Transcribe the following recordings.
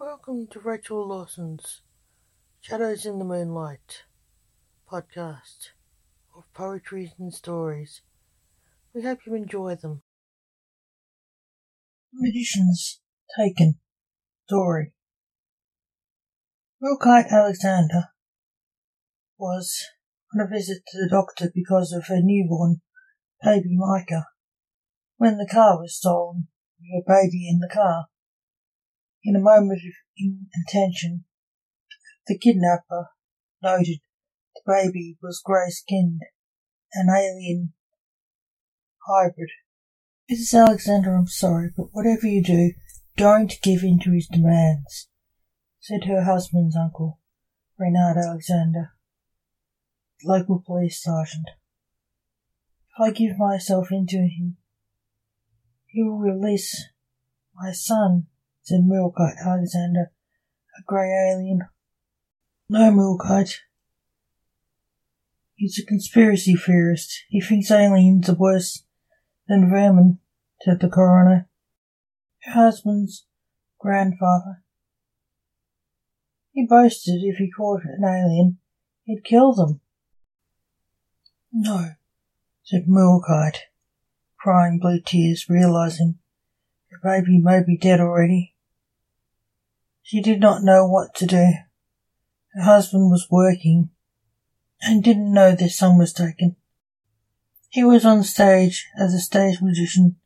Welcome to Rachel Lawson's Shadows in the Moonlight podcast of poetry and stories. We hope you enjoy them. Magicians Taken Story Wilkite Alexander was on a visit to the doctor because of her newborn baby Micah when the car was stolen with her baby in the car. In a moment of inattention, the kidnapper noted the baby was grey-skinned, an alien hybrid. Mrs. Alexander, I'm sorry, but whatever you do, don't give in to his demands, said her husband's uncle, Reynard Alexander, local police sergeant. If I give myself in to him, he will release my son said Milkite Alexander, a grey alien. No, Milkite. He's a conspiracy theorist. He thinks aliens are worse than vermin, said the coroner. Her husband's grandfather. He boasted if he caught an alien, he'd kill them. No, said Milkite, crying blue tears, realizing the baby may be dead already. She did not know what to do. Her husband was working and didn't know their son was taken. He was on stage as a stage magician,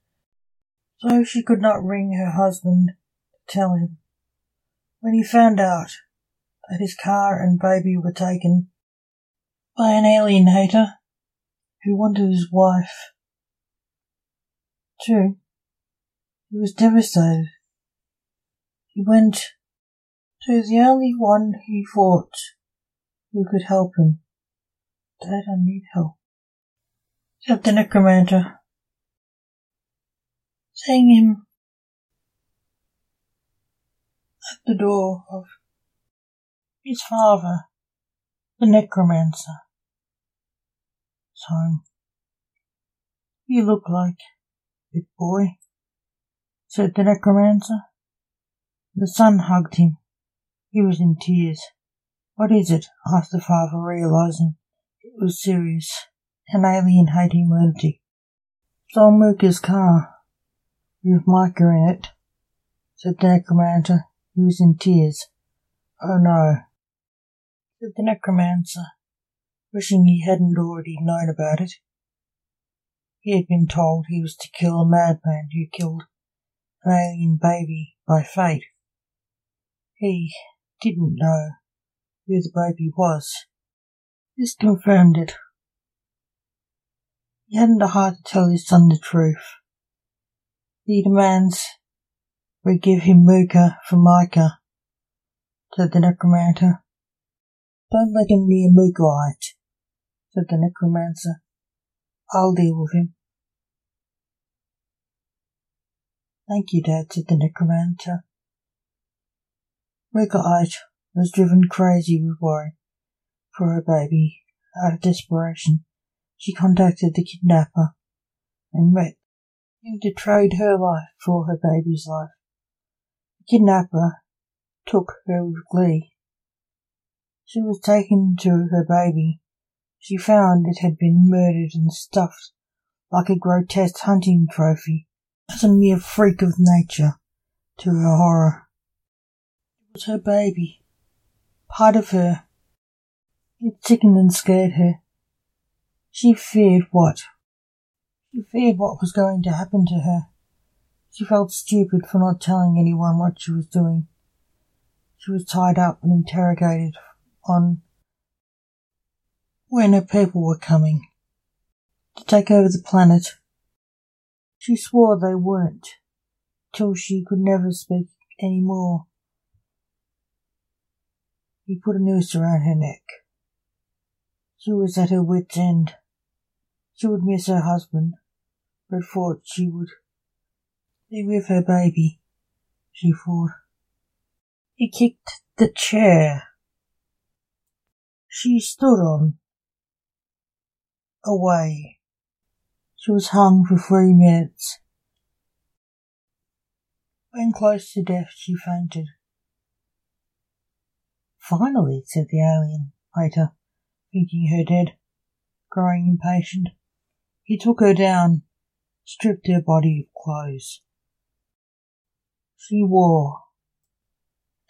so she could not ring her husband to tell him. When he found out that his car and baby were taken by an alienator who wanted his wife too, he was devastated. He went to the only one he thought who could help him. Dad, I need help, said the necromancer, seeing him at the door of his father, the necromancer. home. You look like big boy, said the necromancer. The son hugged him he was in tears. What is it? asked the father, realizing it was serious. An alien hating lunatic. Stole Mooka's car with Micah in it, said the necromancer. He was in tears. Oh no, said the necromancer, wishing he hadn't already known about it. He had been told he was to kill a madman who killed an alien baby by fate. He didn't know who the baby was. This confirmed it. He hadn't the heart to tell his son the truth. He demands we give him Mooka for Micah, said the necromancer. Don't let him near Mookite, said the necromancer. I'll deal with him. Thank you, Dad, said the necromancer. Mookite was driven crazy with worry for her baby. Out of desperation, she contacted the kidnapper and met him to trade her life for her baby's life. The kidnapper took her with glee. She was taken to her baby. She found it had been murdered and stuffed like a grotesque hunting trophy as a mere freak of nature to her horror was her baby, part of her. It sickened and scared her. She feared what? She feared what was going to happen to her. She felt stupid for not telling anyone what she was doing. She was tied up and interrogated on when her people were coming to take over the planet. She swore they weren't, till she could never speak any more. He put a noose around her neck. She was at her wit's end. She would miss her husband, but thought she would be with her baby, she thought. He kicked the chair she stood on away. She was hung for three minutes. When close to death, she fainted. Finally, said the alien hater, thinking her dead, growing impatient. He took her down, stripped her body of clothes. She wore,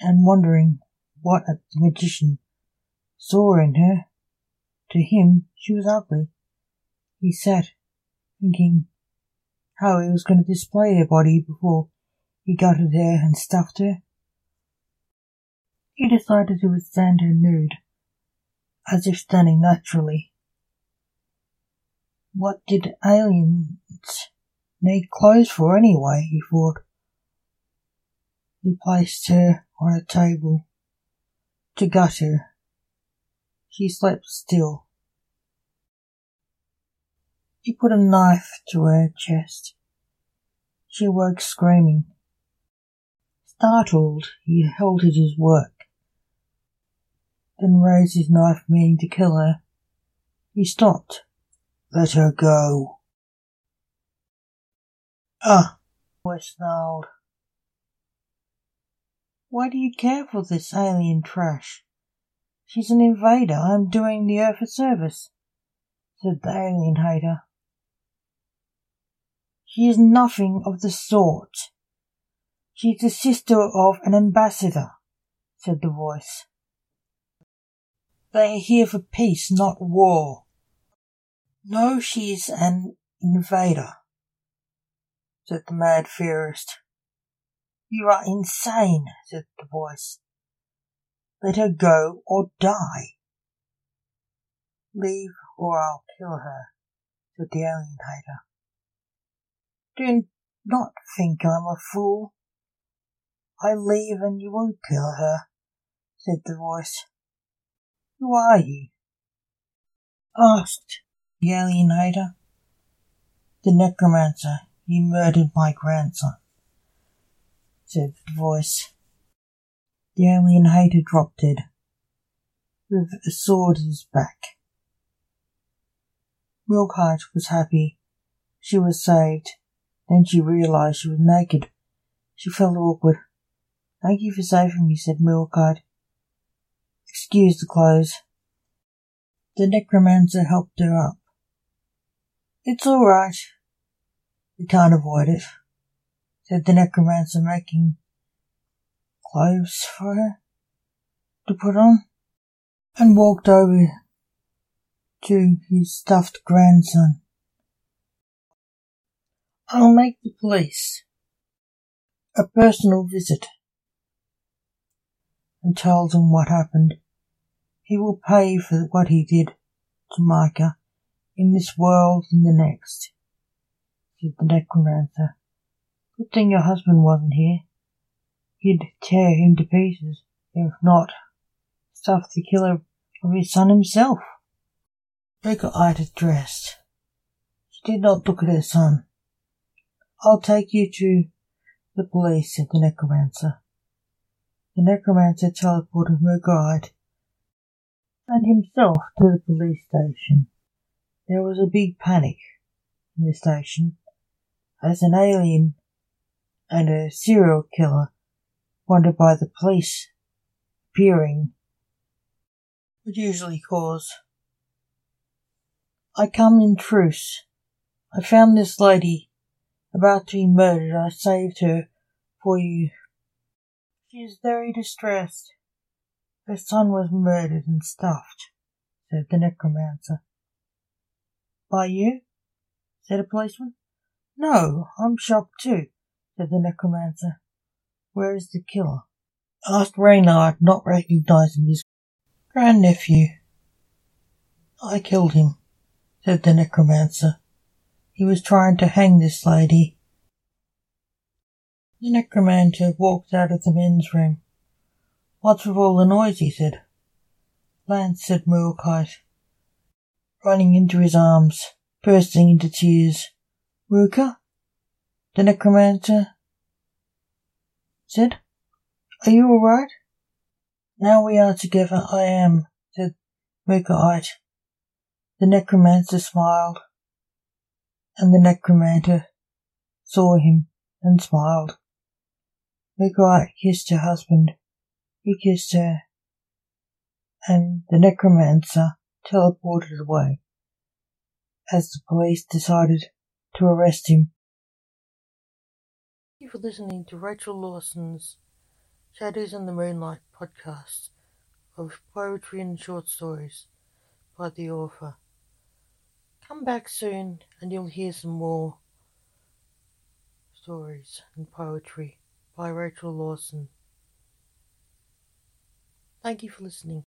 and wondering what the magician saw in her, to him she was ugly. He sat, thinking how he was going to display her body before he gutted her and stuffed her. He decided to stand her nude, as if standing naturally. What did aliens need clothes for anyway, he thought. He placed her on a table to gut her. She slept still. He put a knife to her chest. She woke screaming. Startled, he halted his work, then raised his knife meaning to kill her. He stopped. Let her go. Ah, voice snarled. Why do you care for this alien trash? She's an invader. I'm doing the Earth a service, said the alien hater. She is nothing of the sort. She's the sister of an ambassador, said the voice. They are here for peace, not war. No, she's an invader, said the mad theorist. You are insane, said the voice. Let her go or die. Leave or I'll kill her, said the alien hater. Do not think I'm a fool. I leave and you won't kill her, said the voice. Who are you? asked the alienator. The necromancer, you murdered my grandson, said the voice. The alienator dropped dead, with a sword in his back. Milkheart was happy. She was saved. Then she realized she was naked. She felt awkward. Thank you for saving me, said Milkheart. Excuse the clothes. The necromancer helped her up. It's all right. We can't avoid it, said the necromancer, making clothes for her to put on, and walked over to his stuffed grandson. I'll make the police a personal visit and tell them what happened. He will pay for what he did to Micah in this world and the next, said the necromancer. Good thing your husband wasn't here. He'd tear him to pieces, if not stuff the killer of his son himself. Rebecca Ida dressed. She did not look at her son. I'll take you to the police, said the necromancer. The necromancer teleported her guide and himself to the police station. There was a big panic in the station as an alien and a serial killer wanted by the police appearing would usually cause. I come in truce. I found this lady about to be murdered. I saved her for you. She is very distressed. Her son was murdered and stuffed, said the necromancer. By you? said a policeman. No, I'm shocked too, said the necromancer. Where is the killer? asked Reynard, not recognizing his grandnephew. I killed him, said the necromancer. He was trying to hang this lady. The necromancer walked out of the men's room. What's with all the noise? he said. Lance said Murukite, running into his arms, bursting into tears. Ruka? The necromancer said, Are you all right? Now we are together, I am, said Murukite. The necromancer smiled, and the necromancer saw him and smiled. Murukite kissed her husband. He kissed her. and the necromancer teleported away as the police decided to arrest him. Thank you for listening to Rachel Lawson's Shadows in the Moonlight podcast of poetry and short stories by the author. Come back soon and you'll hear some more stories and poetry by Rachel Lawson. Thank you for listening.